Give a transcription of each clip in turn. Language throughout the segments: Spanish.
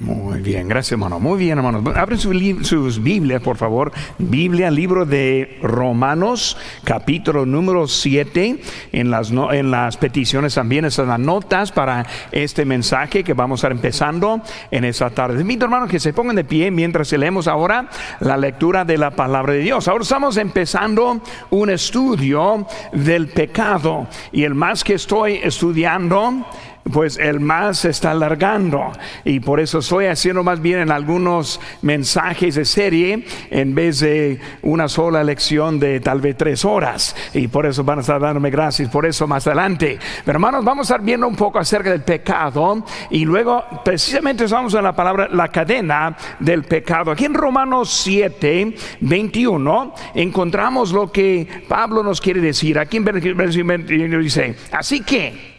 Muy bien, gracias hermano. Muy bien hermanos. Abren sus Biblias, por favor. Biblia, libro de Romanos, capítulo número 7. En las, en las peticiones también están las notas para este mensaje que vamos a estar empezando en esta tarde. invito hermanos que se pongan de pie mientras leemos ahora la lectura de la palabra de Dios. Ahora estamos empezando un estudio del pecado y el más que estoy estudiando pues el más se está alargando. Y por eso estoy haciendo más bien en algunos mensajes de serie en vez de una sola lección de tal vez tres horas. Y por eso van a estar dándome gracias por eso más adelante. Pero hermanos vamos a estar viendo un poco acerca del pecado. Y luego precisamente estamos en la palabra la cadena del pecado. Aquí en Romanos 7 21 encontramos lo que Pablo nos quiere decir. Aquí en versículo 21 dice así que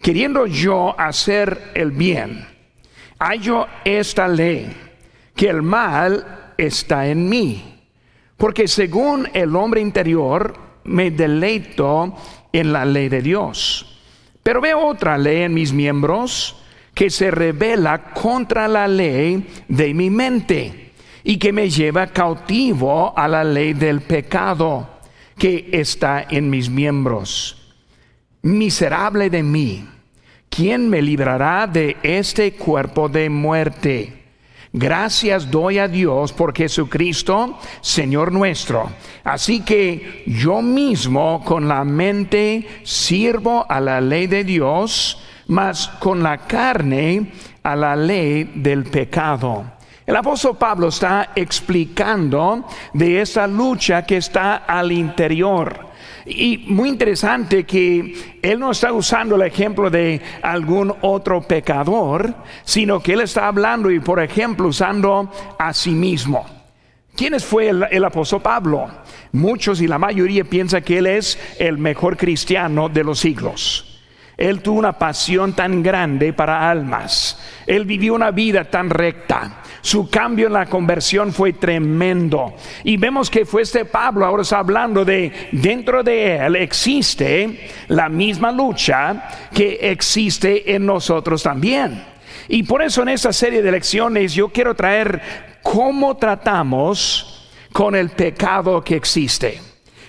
queriendo yo hacer el bien, hallo esta ley, que el mal está en mí. Porque según el hombre interior, me deleito en la ley de Dios. Pero veo otra ley en mis miembros que se revela contra la ley de mi mente y que me lleva cautivo a la ley del pecado que está en mis miembros miserable de mí, ¿quién me librará de este cuerpo de muerte? Gracias doy a Dios por Jesucristo, Señor nuestro. Así que yo mismo con la mente sirvo a la ley de Dios, mas con la carne a la ley del pecado. El apóstol Pablo está explicando de esa lucha que está al interior. Y muy interesante que él no está usando el ejemplo de algún otro pecador, sino que él está hablando y por ejemplo usando a sí mismo. ¿Quién fue el, apóstol Pablo? Muchos y la mayoría piensan que él es el mejor cristiano de los siglos. Él tuvo una pasión tan grande para almas. Él vivió una vida tan recta. Su cambio en la conversión fue tremendo. Y vemos que fue este Pablo, ahora está hablando de dentro de él existe la misma lucha que existe en nosotros también. Y por eso en esta serie de lecciones yo quiero traer cómo tratamos con el pecado que existe.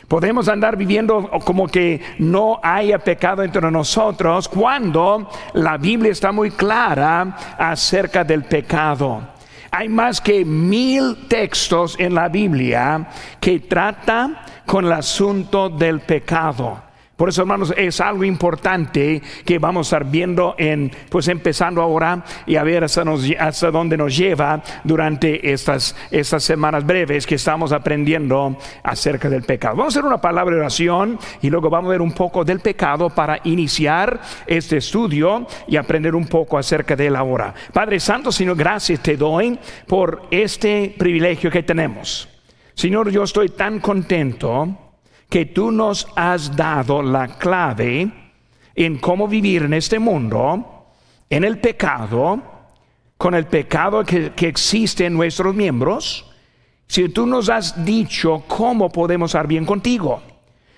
Podemos andar viviendo como que no haya pecado entre nosotros cuando la Biblia está muy clara acerca del pecado. Hay más que mil textos en la Biblia que trata con el asunto del pecado. Por eso, hermanos, es algo importante que vamos a estar viendo en, pues empezando ahora y a ver hasta, hasta dónde nos lleva durante estas, estas semanas breves que estamos aprendiendo acerca del pecado. Vamos a hacer una palabra de oración y luego vamos a ver un poco del pecado para iniciar este estudio y aprender un poco acerca de él ahora. Padre Santo, Señor, gracias te doy por este privilegio que tenemos. Señor, yo estoy tan contento que tú nos has dado la clave en cómo vivir en este mundo, en el pecado, con el pecado que, existe en nuestros miembros, si tú nos has dicho cómo podemos estar bien contigo.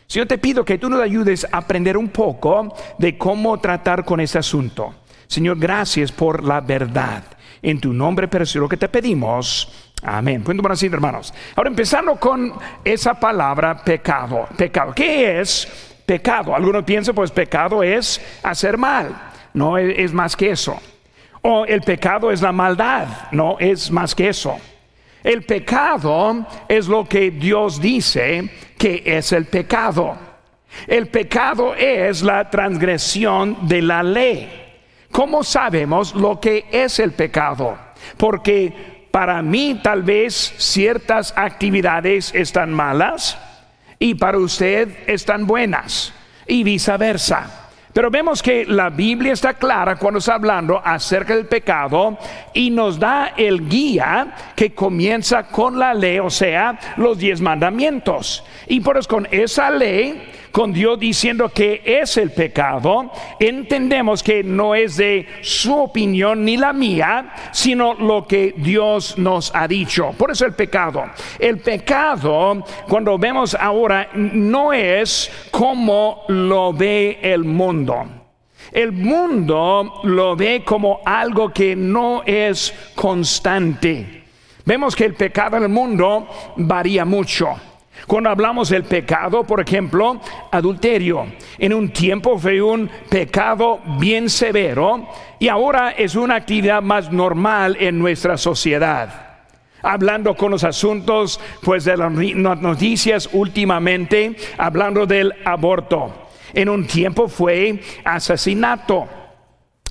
Si yo te pido que tú nos ayudes a aprender un poco de cómo tratar con ese asunto. Señor, gracias por la verdad. En tu nombre precioso que te pedimos. Amén. Pueden así, hermanos. Ahora empezando con esa palabra pecado. Pecado. ¿Qué es pecado? Algunos piensan, pues pecado es hacer mal. No es, más que eso. O el pecado es la maldad. No es más que eso. El pecado es lo que Dios dice que es el pecado. El pecado es la transgresión de la ley. ¿Cómo sabemos lo que es el pecado? Porque para mí tal vez ciertas actividades están malas y para usted están buenas y viceversa. Pero vemos que la Biblia está clara cuando está hablando acerca del pecado y nos da el guía que comienza con la ley, o sea, los diez mandamientos. Y por eso con esa ley con Dios diciendo que es el pecado, entendemos que no es de su opinión ni la mía, sino lo que Dios nos ha dicho. Por eso el pecado. El pecado, cuando vemos ahora, no es como lo ve el mundo. El mundo lo ve como algo que no es constante. Vemos que el pecado en el mundo varía mucho. Cuando hablamos del pecado, por ejemplo, adulterio, en un tiempo fue un pecado bien severo y ahora es una actividad más normal en nuestra sociedad hablando con los asuntos pues de las noticias últimamente, hablando del aborto. En un tiempo fue asesinato.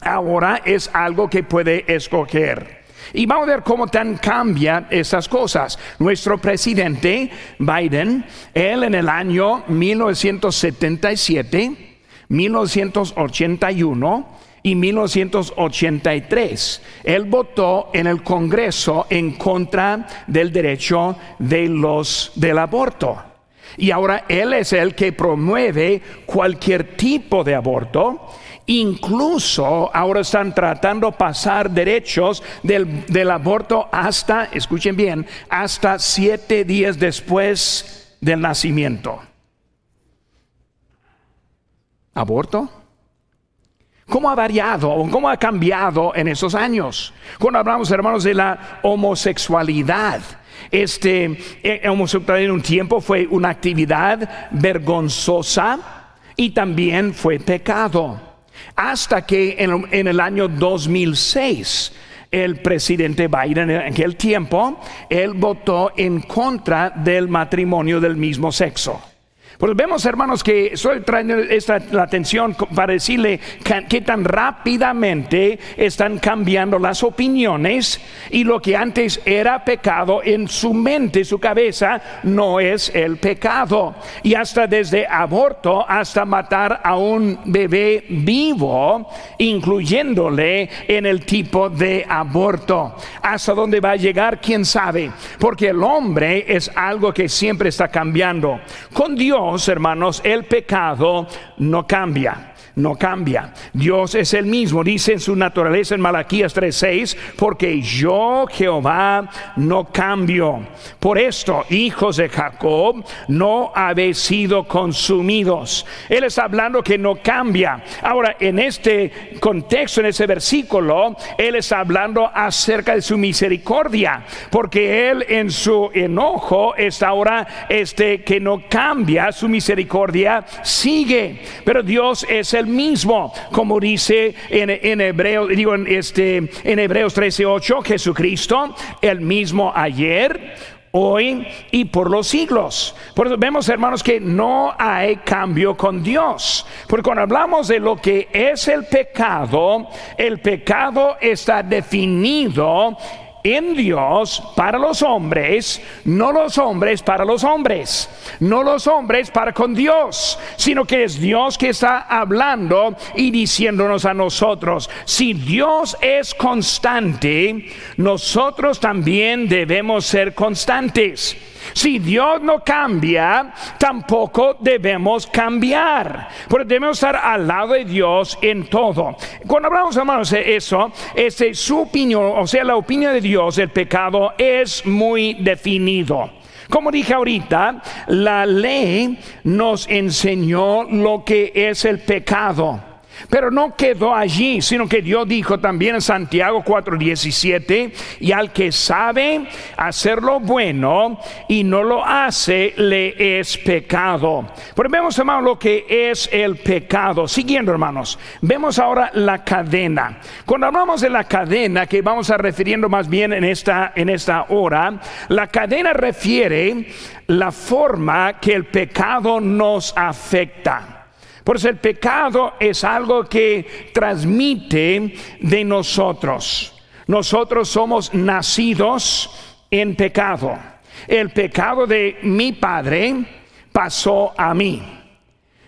Ahora es algo que puede escoger. Y vamos a ver cómo tan cambian esas cosas. Nuestro presidente Biden, él en el año 1977, 1981 y 1983, él votó en el Congreso en contra del derecho de los del aborto. Y ahora Él es el que promueve cualquier tipo de aborto. Incluso ahora están tratando pasar derechos del, del aborto hasta, escuchen bien, hasta siete días después del nacimiento. ¿Aborto? ¿Cómo ha variado o cómo ha cambiado en esos años? Cuando hablamos, hermanos, de la homosexualidad, este, eh, homosexualidad en un tiempo fue una actividad vergonzosa y también fue pecado. Hasta que en, el año 2006, el presidente Biden en aquel tiempo, él votó en contra del matrimonio del mismo sexo. Pues vemos, hermanos, que estoy trayendo esta, la atención para decirle que, tan rápidamente están cambiando las opiniones y lo que antes era pecado en su mente, su cabeza, no es el pecado. Y hasta desde aborto hasta matar a un bebé vivo, incluyéndole en el tipo de aborto. Hasta dónde va a llegar, quién sabe. Porque el hombre es algo que siempre está cambiando. Con Dios hermanos, el pecado no cambia no cambia. Dios es el mismo, dice en su naturaleza en Malaquías 3:6, porque yo Jehová no cambio. Por esto, hijos de Jacob, no habéis sido consumidos. Él está hablando que no cambia. Ahora, en este contexto, en ese versículo, él está hablando acerca de su misericordia, porque él en su enojo está ahora este que no cambia, su misericordia sigue. Pero Dios es el mismo, como dice en, en Hebreo, digo en, este, en Hebreos 13:8, Jesucristo, el mismo ayer, hoy y por los siglos. Por eso vemos, hermanos, que no hay cambio con Dios. Porque cuando hablamos de lo que es el pecado, el pecado está definido en Dios para los hombres, no los hombres para los hombres, no los hombres para con Dios, sino que es Dios que está hablando y diciéndonos a nosotros, si Dios es constante, nosotros también debemos ser constantes. Si Dios no cambia, tampoco debemos cambiar. Porque debemos estar al lado de Dios en todo. Cuando hablamos, hermanos, de eso, este, su opinión, o sea, la opinión de Dios, el pecado es muy definido. Como dije ahorita, la ley nos enseñó lo que es el pecado. Pero no quedó allí, sino que Dios dijo también en Santiago 4:17, y al que sabe hacer lo bueno y no lo hace, le es pecado. Pero vemos, hermanos, lo que es el pecado. Siguiendo, hermanos, vemos ahora la cadena. Cuando hablamos de la cadena, que vamos a refiriendo más bien en esta, en esta hora, la cadena refiere la forma que el pecado nos afecta. Por eso el pecado es algo que transmite de nosotros. Nosotros somos nacidos en pecado. El pecado de mi padre pasó a mí.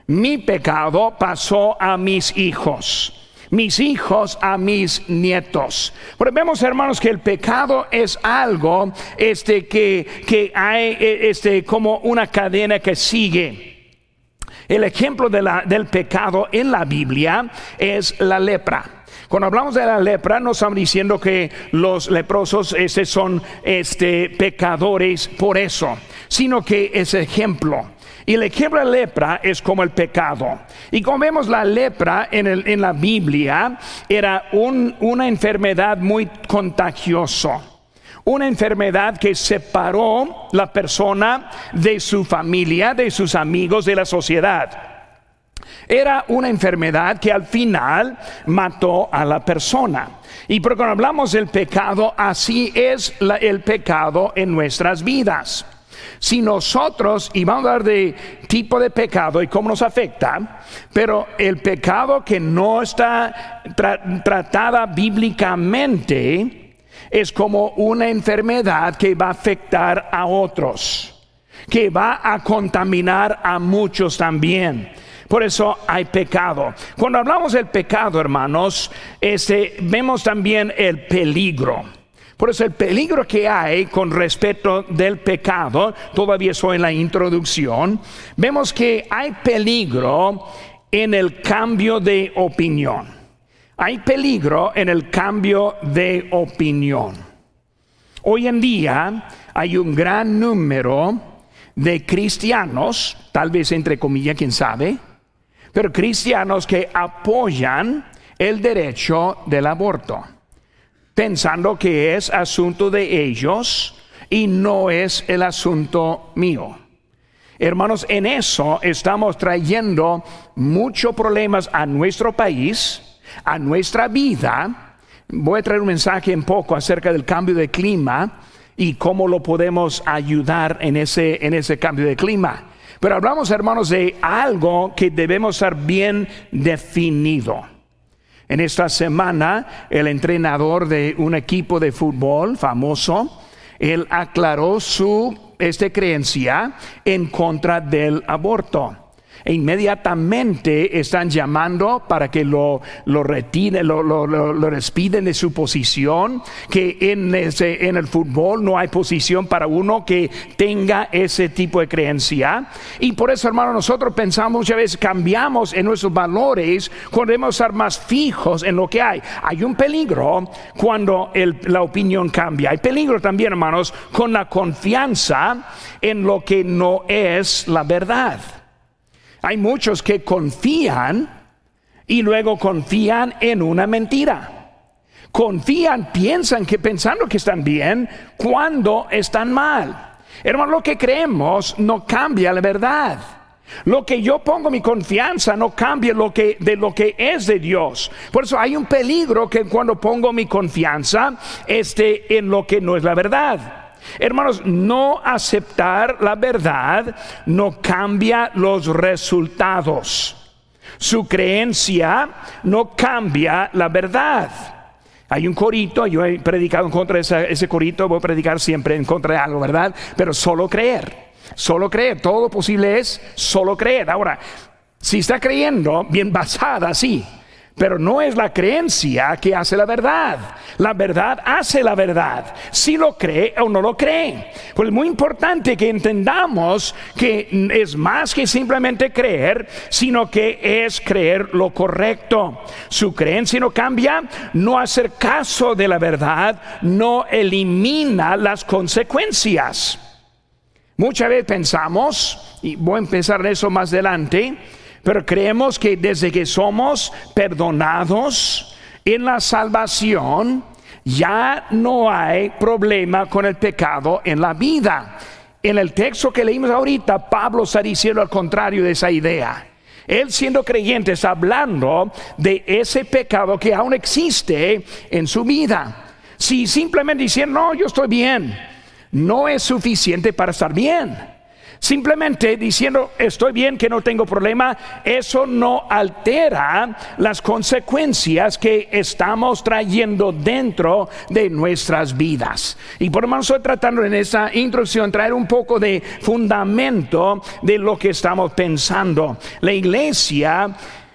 Mi pecado pasó a mis hijos mis hijos a mis nietos. Pero vemos, hermanos, que el pecado es algo este, que, que hay este, como una cadena que sigue. El ejemplo del pecado en la Biblia es la lepra. Cuando hablamos de la lepra, no estamos diciendo que los leprosos este, son este, pecadores por eso, sino que es ejemplo. Y el ejemplo de lepra es como el pecado. Y como vemos, la lepra en, la Biblia era una enfermedad muy contagiosa. Una enfermedad que separó la persona de su familia, de sus amigos, de la sociedad. Era una enfermedad que al final mató a la persona. Y porque cuando hablamos del pecado, así es el pecado en nuestras vidas. Si nosotros, y vamos a hablar de tipo de pecado y cómo nos afecta, pero el pecado que no está tratada bíblicamente es como una enfermedad que va a afectar a otros, que va a contaminar a muchos también. Por eso hay pecado. Cuando hablamos del pecado, hermanos, este, vemos también el peligro. Por eso el peligro que hay con respecto del pecado, todavía soy en la introducción, vemos que hay peligro en el cambio de opinión. Hay peligro en el cambio de opinión. Hoy en día hay un gran número de cristianos, tal vez entre comillas, quién sabe, pero cristianos que apoyan el derecho del aborto, pensando que es asunto de ellos y no es el asunto mío. Hermanos, en eso estamos trayendo muchos problemas a nuestro país, a nuestra vida. Voy a traer un mensaje en poco acerca del cambio de clima y cómo lo podemos ayudar en ese, en ese cambio de clima. Pero hablamos, hermanos, de algo que debemos ser bien definido. En esta semana, el entrenador de un equipo de fútbol famoso, él aclaró su este, creencia en contra del aborto e inmediatamente están llamando para que lo, lo retiren, lo, lo, lo, despiden de su posición, que en, ese, en el fútbol no hay posición para uno que tenga ese tipo de creencia. Y por eso, hermano, nosotros pensamos muchas veces, cambiamos en nuestros valores cuando debemos estar más fijos en lo que hay. Hay un peligro cuando el, la opinión cambia. Hay peligro también, hermanos, con la confianza en lo que no es la verdad. Hay muchos que confían y luego confían en una mentira. Confían, piensan que pensando que están bien cuando están mal. Hermano, lo que creemos no cambia la verdad. Lo que yo pongo mi confianza no cambia lo que de lo que es de Dios. Por eso hay un peligro que cuando pongo mi confianza esté en lo que no es la verdad. Hermanos, no aceptar la verdad no cambia los resultados. Su creencia no cambia la verdad. Hay un corito, yo he predicado en contra de ese, corito, voy a predicar siempre en contra de algo, ¿verdad? Pero solo creer, solo creer, todo posible es solo creer. Ahora, si está creyendo, bien basada, sí, pero no es la creencia que hace la verdad. La verdad hace la verdad. Si lo cree o no lo cree. Pues es muy importante que entendamos que es más que simplemente creer, sino que es creer lo correcto. Su creencia no cambia, no hacer caso de la verdad, no elimina las consecuencias. Muchas veces pensamos, y voy a empezar eso más adelante, pero creemos que desde que somos perdonados en la salvación, ya no hay problema con el pecado en la vida. En el texto que leímos ahorita, Pablo está diciendo al contrario de esa idea. Él siendo creyente está hablando de ese pecado que aún existe en su vida. Si simplemente diciendo, no, yo estoy bien, no es suficiente para estar bien. Simplemente diciendo estoy bien, que no tengo problema, eso no altera las consecuencias que estamos trayendo dentro de nuestras vidas. Y por lo menos estoy tratando en esta introducción traer un poco de fundamento de lo que estamos pensando. La iglesia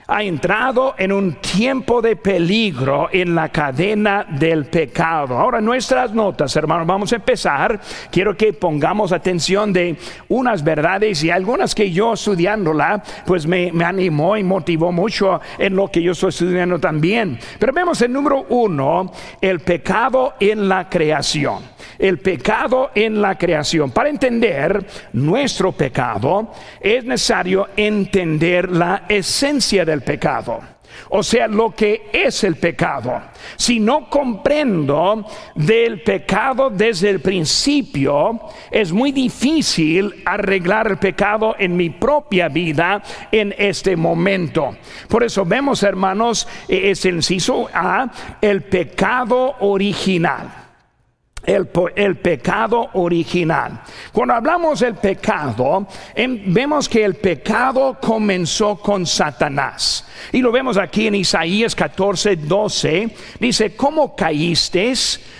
ha entrado en un tiempo de peligro en la cadena del pecado. Ahora, nuestras notas, hermanos, vamos a empezar. Quiero que pongamos atención de unas verdades y algunas que yo estudiándola, pues me, me animó y motivó mucho en lo que yo estoy estudiando también. Pero vemos el número uno, el pecado en la creación el pecado en la creación. Para entender nuestro pecado es necesario entender la esencia del pecado. O sea, lo que es el pecado. Si no comprendo del pecado desde el principio, es muy difícil arreglar el pecado en mi propia vida en este momento. Por eso vemos, hermanos, e-, es el inciso A, el pecado original el, pecado original. Cuando hablamos del pecado, em, vemos que el pecado comenzó con Satanás. Y lo vemos aquí en Isaías 14, 12. Dice, ¿cómo caíste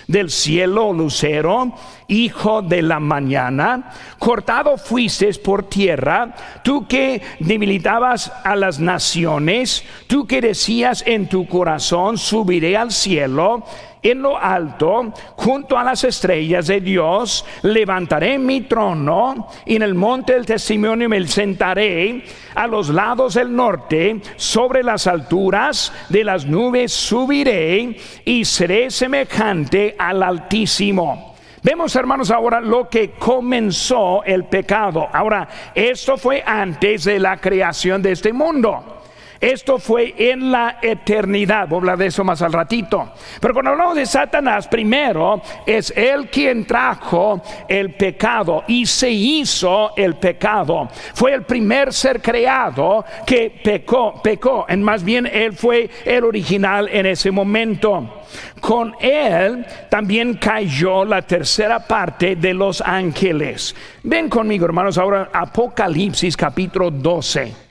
del cielo, lucero, hijo de la mañana? Cortado fuiste por tierra, tú que debilitabas a las naciones, tú que decías en tu corazón, subiré al cielo en lo alto, junto a las estrellas de Dios, levantaré mi trono y en el monte del testimonio me sentaré a los lados del norte, sobre las alturas de las nubes subiré y seré semejante al Altísimo. Vemos, hermanos, ahora lo que comenzó el pecado. Ahora, esto fue antes de la creación de este mundo. Esto fue en la eternidad. Voy a hablar de eso más al ratito. Pero cuando hablamos de Satanás, primero es él quien trajo el pecado y se hizo el pecado. Fue el primer ser creado que pecó, pecó. En más bien él fue el original en ese momento. Con él también cayó la tercera parte de los ángeles. Ven conmigo, hermanos, ahora Apocalipsis capítulo 12.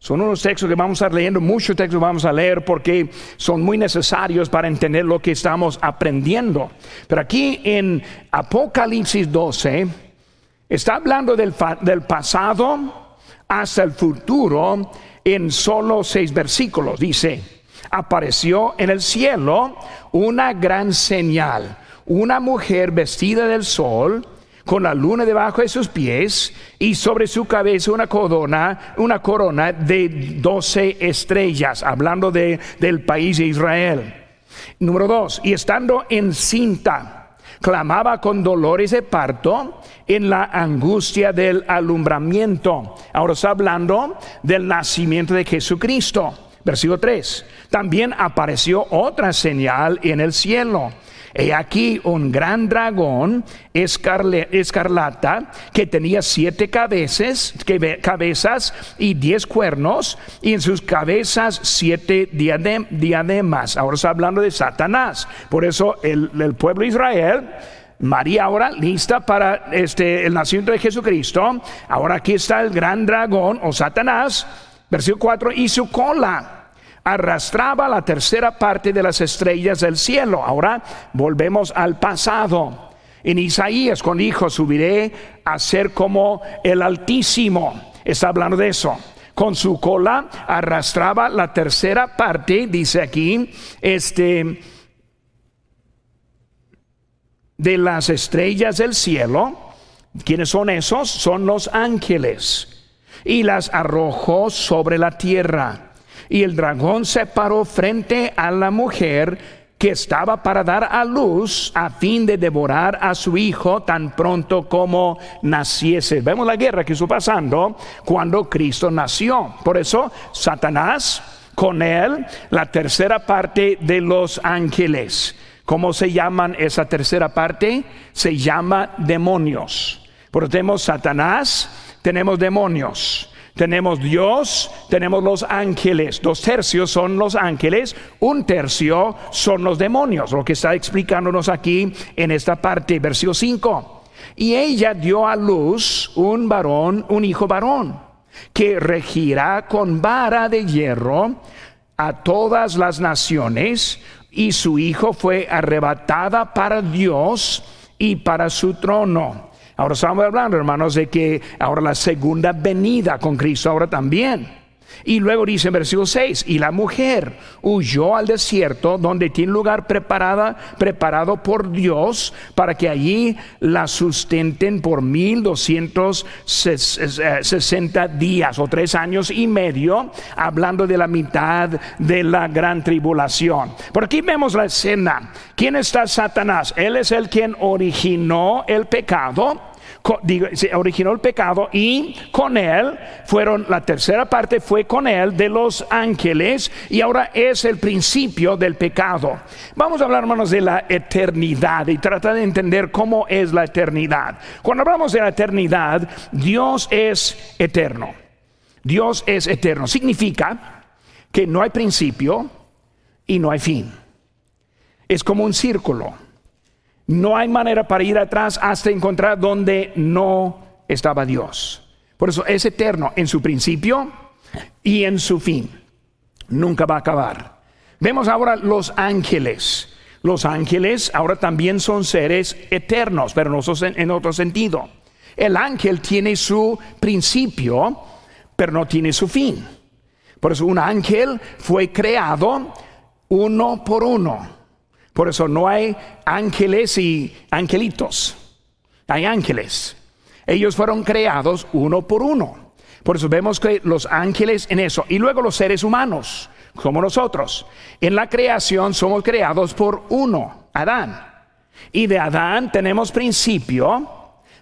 Son unos textos que vamos a estar leyendo, muchos textos vamos a leer porque son muy necesarios para entender lo que estamos aprendiendo. Pero aquí en Apocalipsis 12 está hablando del, del pasado hasta el futuro en solo seis versículos. Dice, apareció en el cielo una gran señal, una mujer vestida del sol, con la luna debajo de sus pies y sobre su cabeza una corona, una corona de doce estrellas, hablando de, del país de Israel. Número dos, y estando encinta, clamaba con dolores de parto en la angustia del alumbramiento. Ahora está hablando del nacimiento de Jesucristo. Versículo 3. También apareció otra señal en el cielo He aquí un gran dragón escarlata que tenía siete cabezas, cabezas y diez cuernos, y en sus cabezas siete diademas. Ahora está hablando de Satanás. Por eso el, pueblo de Israel. María ahora lista para este, el nacimiento de Jesucristo. Ahora aquí está el gran dragón o Satanás, versículo 4, y su cola arrastraba la tercera parte de las estrellas del cielo. Ahora volvemos al pasado. En Isaías, con hijo, subiré a ser como el Altísimo. Está hablando de eso. Con su cola arrastraba la tercera parte, dice aquí, este, de las estrellas del cielo. ¿Quiénes son esos? Son los ángeles. Y las arrojó sobre la tierra y el dragón se paró frente a la mujer que estaba para dar a luz a fin de devorar a su hijo tan pronto como naciese. Vemos la guerra que estuvo pasando cuando Cristo nació. Por eso Satanás, con él, la tercera parte de los ángeles. ¿Cómo se llaman esa tercera parte? Se llama demonios. Por tenemos Satanás, tenemos demonios. Tenemos Dios, tenemos los ángeles. Dos tercios son los ángeles, un tercio son los demonios. Lo que está explicándonos aquí en esta parte, versículo 5. Y ella dio a luz un varón, un hijo varón, que regirá con vara de hierro a todas las naciones, y su hijo fue arrebatada para Dios y para su trono Ahora estamos hablando, hermanos, de que ahora la segunda venida con Cristo ahora también. Y luego dice en versículo 6, y la mujer huyó al desierto donde tiene lugar preparada, preparado por Dios para que allí la sustenten por 1260 días o tres años y medio, hablando de la mitad de la gran tribulación. Por aquí vemos la escena. ¿Quién está Satanás? Él es el quien originó el pecado se originó el pecado y con él fueron, la tercera parte fue con él de los ángeles y ahora es el principio del pecado. Vamos a hablar, hermanos, de la eternidad y tratar de entender cómo es la eternidad. Cuando hablamos de la eternidad, Dios es eterno. Dios es eterno. Significa que no hay principio y no hay fin. Es como un círculo no hay manera para ir atrás hasta encontrar donde no estaba Dios. Por eso es eterno en su principio y en su fin. Nunca va a acabar. Vemos ahora los ángeles. Los ángeles ahora también son seres eternos, pero no en otro sentido. El ángel tiene su principio, pero no tiene su fin. Por eso un ángel fue creado uno por uno. Por eso no hay ángeles y angelitos. Hay ángeles. Ellos fueron creados uno por uno. Por eso vemos que los ángeles en eso. Y luego los seres humanos, como nosotros. En la creación somos creados por uno, Adán. Y de Adán tenemos principio,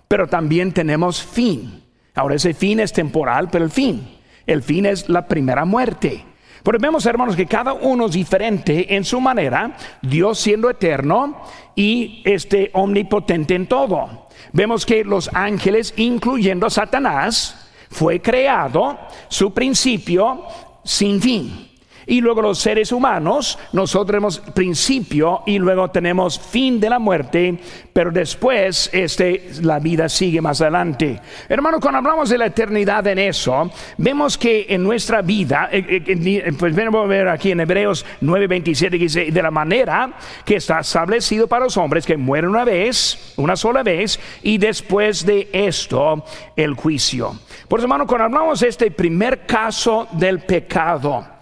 pero también tenemos fin. Ahora ese fin es temporal, pero el fin. El fin es la primera muerte. Pero vemos, hermanos, que cada uno es diferente en su manera, Dios siendo eterno y este omnipotente en todo. Vemos que los ángeles, incluyendo Satanás, fue creado su principio sin fin. Y luego los seres humanos, nosotros tenemos principio y luego tenemos fin de la muerte, pero después este, la vida sigue más adelante. Hermano, cuando hablamos de la eternidad en eso, vemos que en nuestra vida, eh, eh, eh, pues vamos a ver aquí en Hebreos 9:27 que dice, de la manera que está establecido para los hombres que mueren una vez, una sola vez, y después de esto el juicio. Por eso, hermano, cuando hablamos de este primer caso del pecado,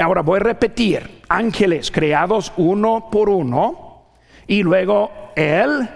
Ahora voy a repetir, ángeles creados uno por uno y luego Él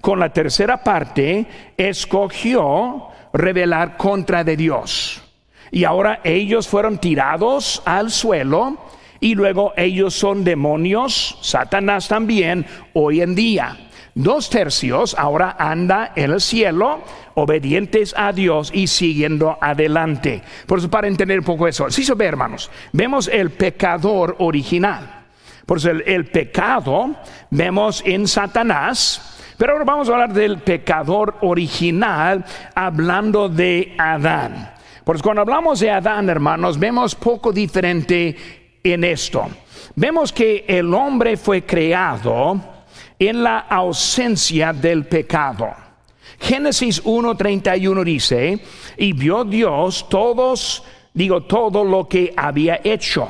con la tercera parte escogió revelar contra de Dios. Y ahora ellos fueron tirados al suelo y luego ellos son demonios, Satanás también, hoy en día. Dos tercios ahora anda en el cielo, obedientes a Dios y siguiendo adelante. Por eso, para entender un poco eso, si se ve, hermanos, vemos el pecador original. Por eso, el, pecado vemos en Satanás. Pero ahora vamos a hablar del pecador original, hablando de Adán. Por cuando hablamos de Adán, hermanos, vemos poco diferente en esto. Vemos que el hombre fue creado en la ausencia del pecado. Génesis 1:31 dice, y vio Dios todos, digo, todo lo que había hecho.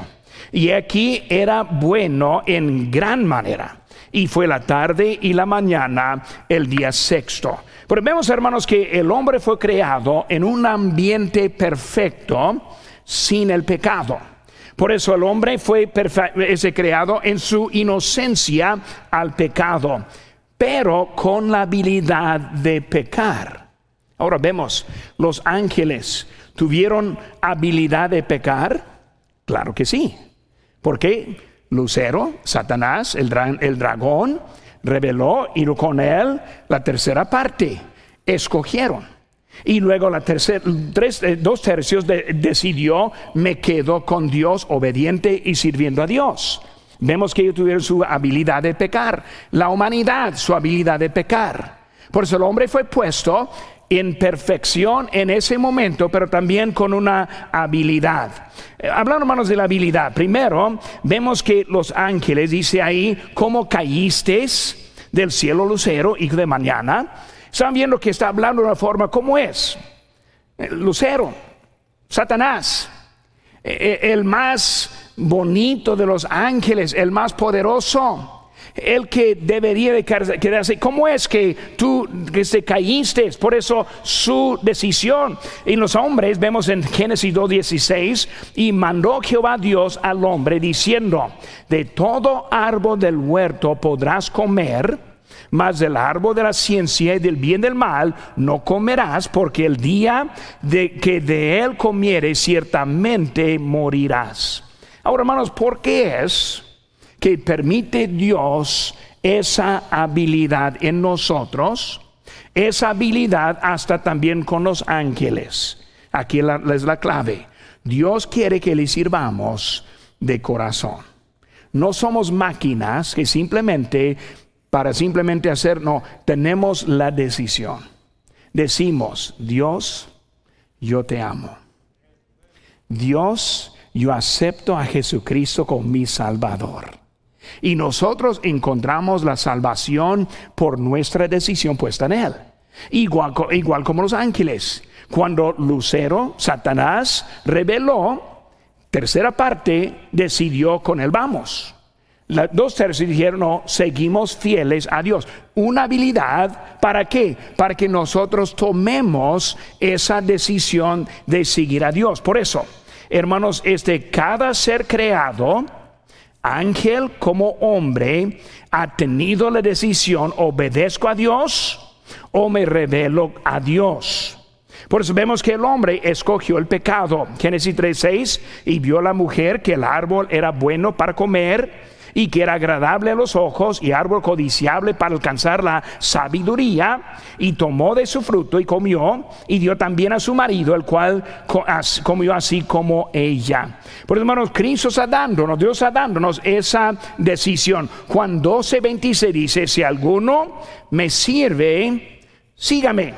Y aquí era bueno en gran manera. Y fue la tarde y la mañana el día sexto. Pero vemos, hermanos, que el hombre fue creado en un ambiente perfecto sin el pecado. Por eso el hombre fue creado en su inocencia al pecado, pero con la habilidad de pecar. Ahora vemos, los ángeles tuvieron habilidad de pecar. Claro que sí. porque Lucero, Satanás, el, el dragón, reveló y con él la tercera parte. Escogieron. Y luego la tercera, tres, eh, dos tercios decidió, me quedo con Dios obediente y sirviendo a Dios. Vemos que ellos tuvieron su habilidad de pecar, la humanidad su habilidad de pecar. Por eso el hombre fue puesto en perfección en ese momento, pero también con una habilidad. Eh, hablando, hermanos, de la habilidad, primero vemos que los ángeles, dice ahí, ¿cómo caísteis del cielo lucero, hijo de mañana? Están viendo que está hablando de una forma como es. Lucero, Satanás, e, e, el más bonito de los ángeles, el más poderoso. el que debería de quedarse. ¿Cómo es que tú que te caíste? Por eso su decisión. Y los hombres vemos en Génesis 2.16 y mandó Jehová Dios al hombre diciendo, de todo árbol del huerto podrás comer, mas del árbol de la ciencia y del bien del mal no comerás, porque el día de que de él comieres ciertamente morirás. Ahora hermanos, ¿por qué es? que permite Dios esa habilidad en nosotros, esa habilidad hasta también con los ángeles. Aquí es la clave. Dios quiere que le sirvamos de corazón. No somos máquinas que simplemente, para simplemente hacer, no, tenemos la decisión. Decimos, Dios, yo te amo. Dios, yo acepto a Jesucristo como mi Salvador. Y nosotros encontramos la salvación por nuestra decisión puesta en Él. Igual, igual como los ángeles. Cuando Lucero, Satanás, reveló, tercera parte, decidió con él vamos. Dos tercios dijeron, no, seguimos fieles a Dios. Una habilidad, ¿para qué? Para que nosotros tomemos esa decisión de seguir a Dios. Por eso, hermanos, este cada ser creado, ángel como hombre, ha tenido la decisión, obedezco a Dios o me revelo a Dios. Por eso vemos que el hombre escogió el pecado. Génesis 3:6 y vio la mujer que el árbol era bueno para comer y que era agradable a los ojos y árbol codiciable para alcanzar la sabiduría, y tomó de su fruto y comió, y dio también a su marido, el cual comió así como ella. Por eso, hermanos, Cristo está dándonos, Dios está dándonos esa decisión. Juan 12, 26 dice, si alguno me sirve, sígame.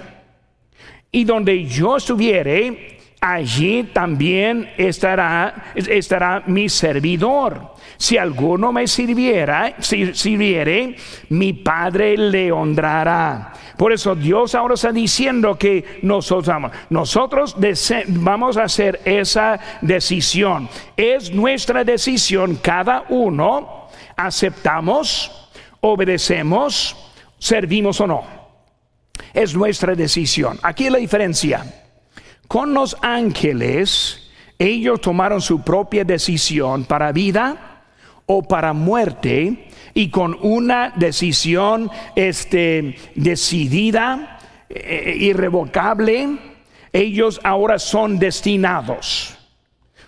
Y donde yo estuviere, allí también estará, estará mi servidor. Si alguno me sirviera, si sirviere, mi Padre le honrará. Por eso Dios ahora está diciendo que nosotros vamos, nosotros vamos a hacer esa decisión. Es nuestra decisión cada uno. Aceptamos, obedecemos, servimos o no. Es nuestra decisión. Aquí la diferencia. Con los ángeles, ellos tomaron su propia decisión para vida o para muerte y con una decisión este, decidida, eh, irrevocable, ellos ahora son destinados.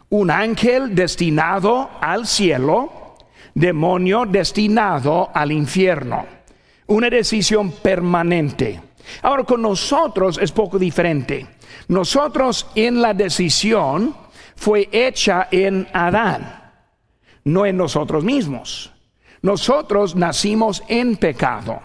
Un ángel destinado al cielo, demonio destinado al infierno. Una decisión permanente. Ahora con nosotros es poco diferente. Nosotros en la decisión fue hecha en Adán no en nosotros mismos. Nosotros nacimos en pecado.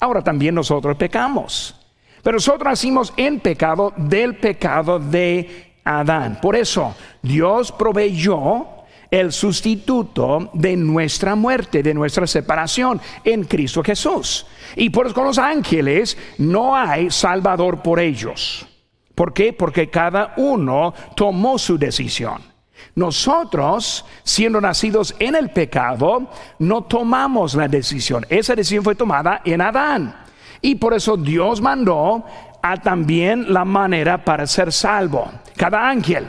Ahora también nosotros pecamos. Pero nosotros nacimos en pecado del pecado de Adán. Por eso Dios proveyó el sustituto de nuestra muerte, de nuestra separación en Cristo Jesús. Y por con los ángeles no hay salvador por ellos. ¿Por qué? Porque cada uno tomó su decisión. Nosotros, siendo nacidos en el pecado, no tomamos la decisión. Esa decisión fue tomada en Adán. Y por eso Dios mandó a también la manera para ser salvo. Cada ángel,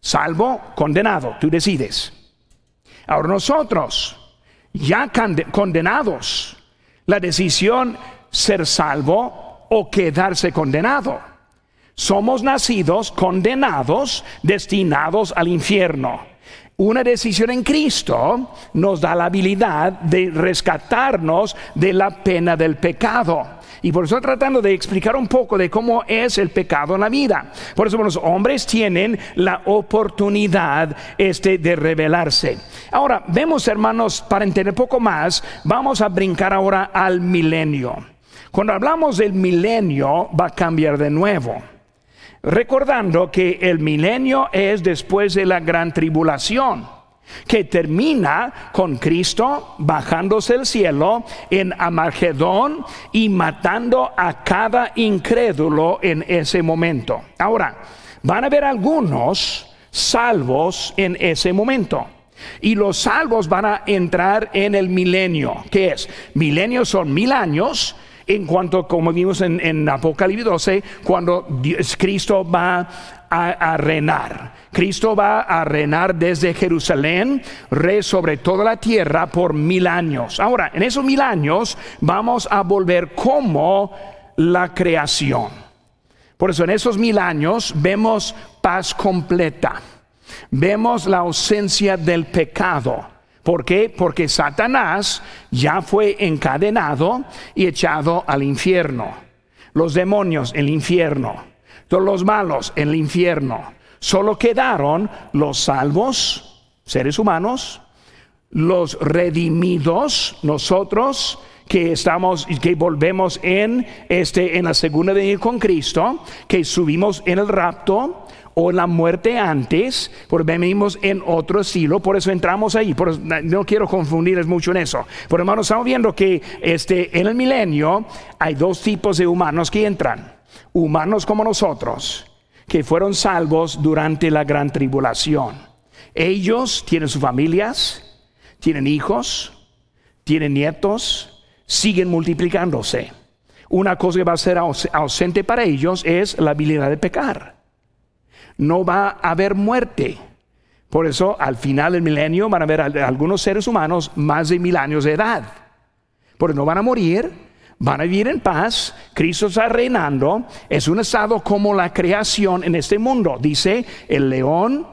salvo, condenado, tú decides. Ahora nosotros, ya condenados, la decisión ser salvo o quedarse condenado. Somos nacidos condenados, destinados al infierno. Una decisión en Cristo nos da la habilidad de rescatarnos de la pena del pecado. Y por eso tratando de explicar un poco de cómo es el pecado en la vida. Por eso los hombres tienen la oportunidad este de revelarse. Ahora, vemos hermanos, para entender poco más, vamos a brincar ahora al milenio. Cuando hablamos del milenio va a cambiar de nuevo recordando que el milenio es después de la gran tribulación que termina con Cristo bajándose el cielo en Amargedón y matando a cada incrédulo en ese momento. Ahora, van a haber algunos salvos en ese momento. Y los salvos van a entrar en el milenio. ¿Qué es? Milenio son mil años en cuanto, como vimos en, Apocalipsis 12, cuando Cristo va a, reinar. Cristo va a reinar desde Jerusalén, rey sobre toda la tierra por mil años. Ahora, en esos mil años vamos a volver como la creación. Por eso en esos mil años vemos paz completa. Vemos la ausencia del pecado. ¿Por qué? Porque Satanás ya fue encadenado y echado al infierno. Los demonios, el infierno. Todos los malos, el infierno. Solo quedaron los salvos, seres humanos, los redimidos, nosotros, que estamos que volvemos en este en la segunda venida con Cristo, que subimos en el rapto o la muerte antes, porque venimos en otro estilo, por eso entramos ahí, no quiero confundirles mucho en eso. Por hermanos, estamos viendo que este, en el milenio hay dos tipos de humanos que entran, humanos como nosotros, que fueron salvos durante la gran tribulación. Ellos tienen sus familias, tienen hijos, tienen nietos, siguen multiplicándose. Una cosa que va a ser ausente para ellos es la habilidad de pecar no va a haber muerte. Por eso al final del milenio van a haber algunos seres humanos más de mil años de edad. Porque no van a morir, van a vivir en paz, Cristo está reinando, es un estado como la creación en este mundo. Dice, el león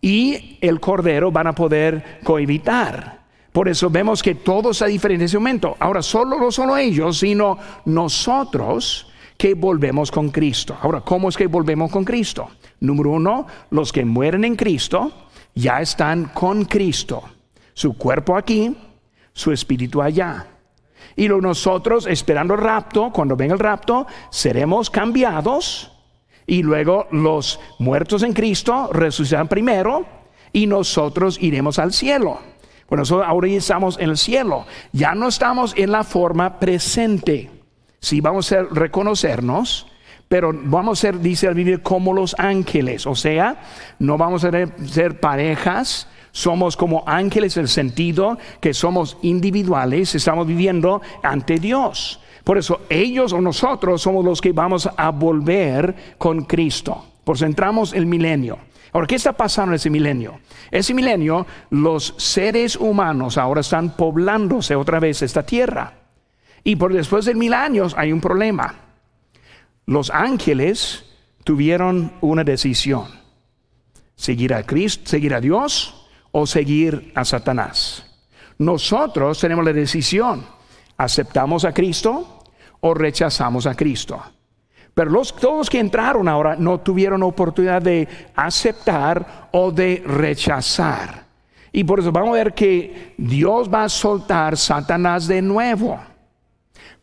y el cordero van a poder cohabitar. Por eso vemos que todo está diferente en ese momento. Ahora, solo no solo ellos, sino nosotros que volvemos con Cristo. Ahora, ¿cómo es que volvemos con Cristo? Número uno, los que mueren en Cristo ya están con Cristo. Su cuerpo aquí, su espíritu allá. Y nosotros, esperando el rapto, cuando venga el rapto, seremos cambiados. Y luego los muertos en Cristo resucitarán primero y nosotros iremos al cielo. Bueno, ahora ya estamos en el cielo. Ya no estamos en la forma presente. Si vamos a reconocernos, pero vamos a ser, dice Biblia, como los ángeles. O sea, no vamos a ser parejas, somos como ángeles en el sentido que somos individuales, estamos viviendo ante Dios. Por eso ellos o nosotros somos los que vamos a volver con Cristo. Por eso entramos el milenio. Ahora, ¿qué está pasando en ese milenio? Ese milenio, los seres humanos ahora están poblándose otra vez esta tierra. Y por después de mil años hay un problema los ángeles tuvieron una decisión. Seguir a Cristo, seguir a Dios o seguir a Satanás. Nosotros tenemos la decisión. ¿Aceptamos a Cristo o rechazamos a Cristo? Pero los, todos que entraron ahora no tuvieron oportunidad de aceptar o de rechazar. Y por eso vamos a ver que Dios va a soltar Satanás de nuevo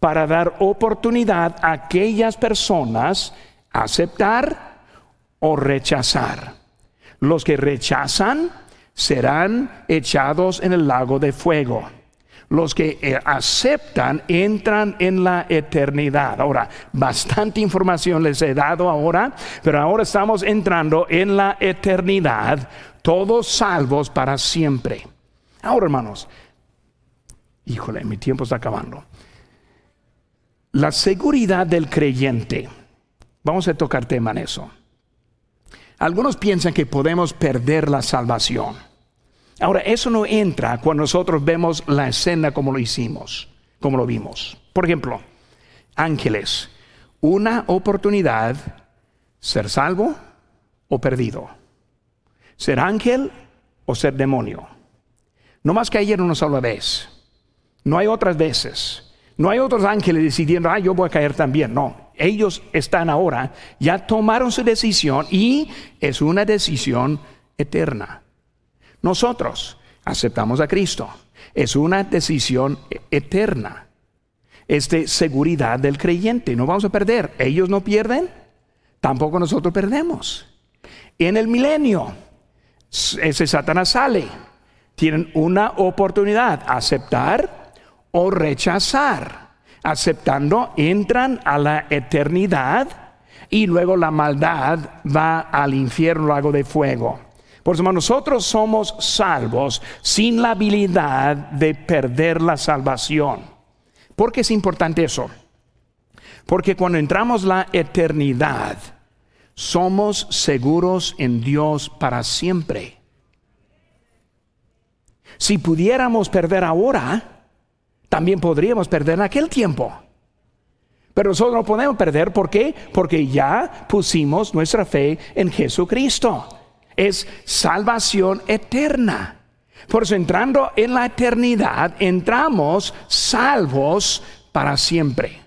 para dar oportunidad a aquellas personas aceptar o rechazar. Los que rechazan serán echados en el lago de fuego. Los que eh, aceptan entran en la eternidad. Ahora, bastante información les he dado ahora, pero ahora estamos entrando en la eternidad, todos salvos para siempre. Ahora, hermanos, híjole, mi tiempo está acabando. La seguridad del creyente. Vamos a tocar tema en eso. Algunos piensan que podemos perder la salvación. Ahora, eso no entra cuando nosotros vemos la escena como lo hicimos, como lo vimos. Por ejemplo, ángeles, una oportunidad, ser salvo o perdido. Ser ángel o ser demonio. No más que ayer una sola vez. No hay otras veces. No hay otros ángeles decidiendo, ah, yo voy a caer también. No, ellos están ahora, ya tomaron su decisión y es una decisión eterna. Nosotros aceptamos a Cristo. Es una decisión eterna. Es de seguridad del creyente. No vamos a perder. Ellos no pierden, tampoco nosotros perdemos. En el milenio, ese Satanás sale. Tienen una oportunidad, aceptar o rechazar. Aceptando, entran a la eternidad y luego la maldad va al infierno, lago de fuego. Por eso nosotros somos salvos sin la habilidad de perder la salvación. ¿Por qué es importante eso? Porque cuando entramos la eternidad, somos seguros en Dios para siempre. Si pudiéramos perder ahora, también podríamos perder en aquel tiempo. Pero nosotros no podemos perder, ¿por qué? Porque ya pusimos nuestra fe en Jesucristo. Es salvación eterna. Por eso entrando en la eternidad, entramos salvos para siempre.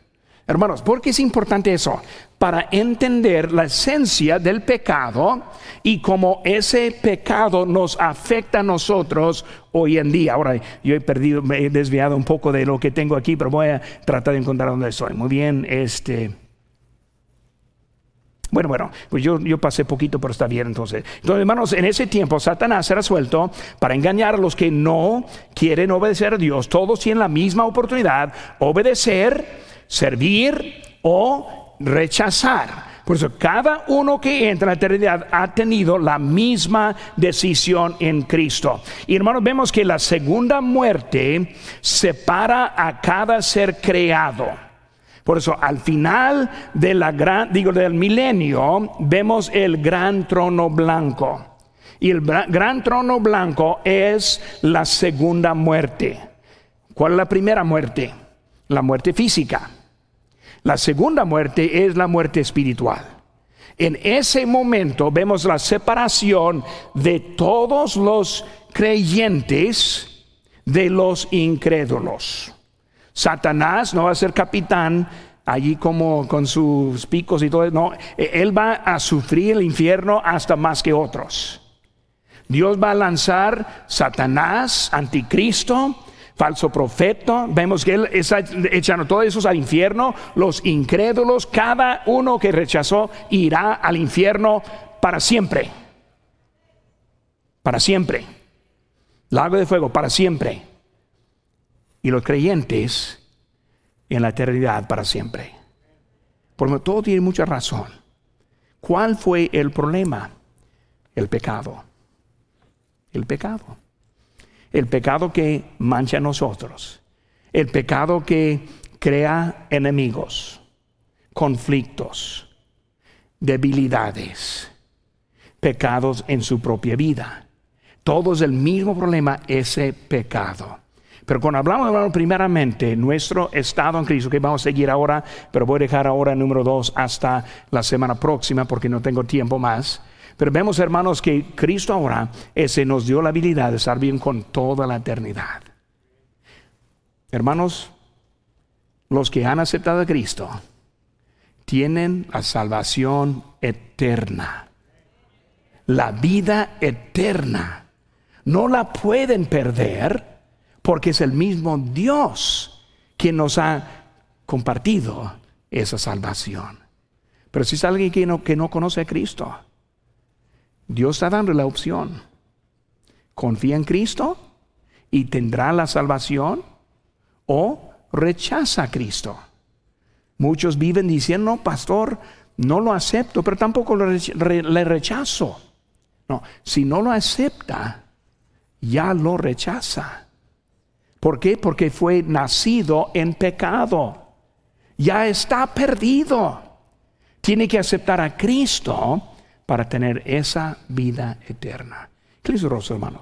Hermanos, ¿por qué es importante eso? Para entender la esencia del pecado y cómo ese pecado nos afecta a nosotros hoy en día. Ahora, yo he perdido, me he desviado un poco de lo que tengo aquí, pero voy a tratar de encontrar dónde estoy. Muy bien, este. Bueno, bueno, pues yo, yo pasé poquito, pero está bien entonces. Entonces, hermanos, en ese tiempo Satanás será suelto para engañar a los que no quieren obedecer a Dios. Todos tienen la misma oportunidad, obedecer servir o rechazar. Por eso cada uno que entra en la eternidad ha tenido la misma decisión en Cristo. Y hermanos, vemos que la segunda muerte separa a cada ser creado. Por eso al final gran, digo, del milenio, vemos el gran trono blanco. Y el gran trono blanco es la segunda muerte. ¿Cuál es la primera muerte? La muerte física. La segunda muerte es la muerte espiritual. En ese momento vemos la separación de todos los creyentes de los incrédulos. Satanás no va a ser capitán allí como con sus picos y todo, no, él va a sufrir el infierno hasta más que otros. Dios va a lanzar Satanás, anticristo, falso profeta. Vemos que él está echando todos esos al infierno. Los incrédulos, cada uno que rechazó irá al infierno para siempre. Para siempre. Lago de fuego, para siempre. Y los creyentes en la eternidad para siempre. Porque todo tiene mucha razón. ¿Cuál fue el problema? El pecado. El pecado el pecado que mancha a nosotros, el pecado que crea enemigos, conflictos, debilidades, pecados en su propia vida. Todo es el mismo problema, ese pecado. Pero cuando hablamos, hablamos primeramente nuestro estado en Cristo, que vamos a seguir ahora, pero voy a dejar ahora el número dos hasta la semana próxima porque no tengo tiempo más. Pero vemos, hermanos, que Cristo ahora ese nos dio la habilidad de estar bien con toda la eternidad. Hermanos, los que han aceptado a Cristo tienen la salvación eterna, la vida eterna. No la pueden perder porque es el mismo Dios quien nos ha compartido esa salvación. Pero si es alguien que no, que no conoce a Cristo, Dios está dando la opción. Confía en Cristo y tendrá la salvación o rechaza a Cristo. Muchos viven diciendo, no, pastor, no lo acepto, pero tampoco le rechazo. No, si no lo acepta, ya lo rechaza. ¿Por qué? Porque fue nacido en pecado. Ya está perdido. Tiene que aceptar a Cristo para tener esa vida eterna. Cristo, hermano.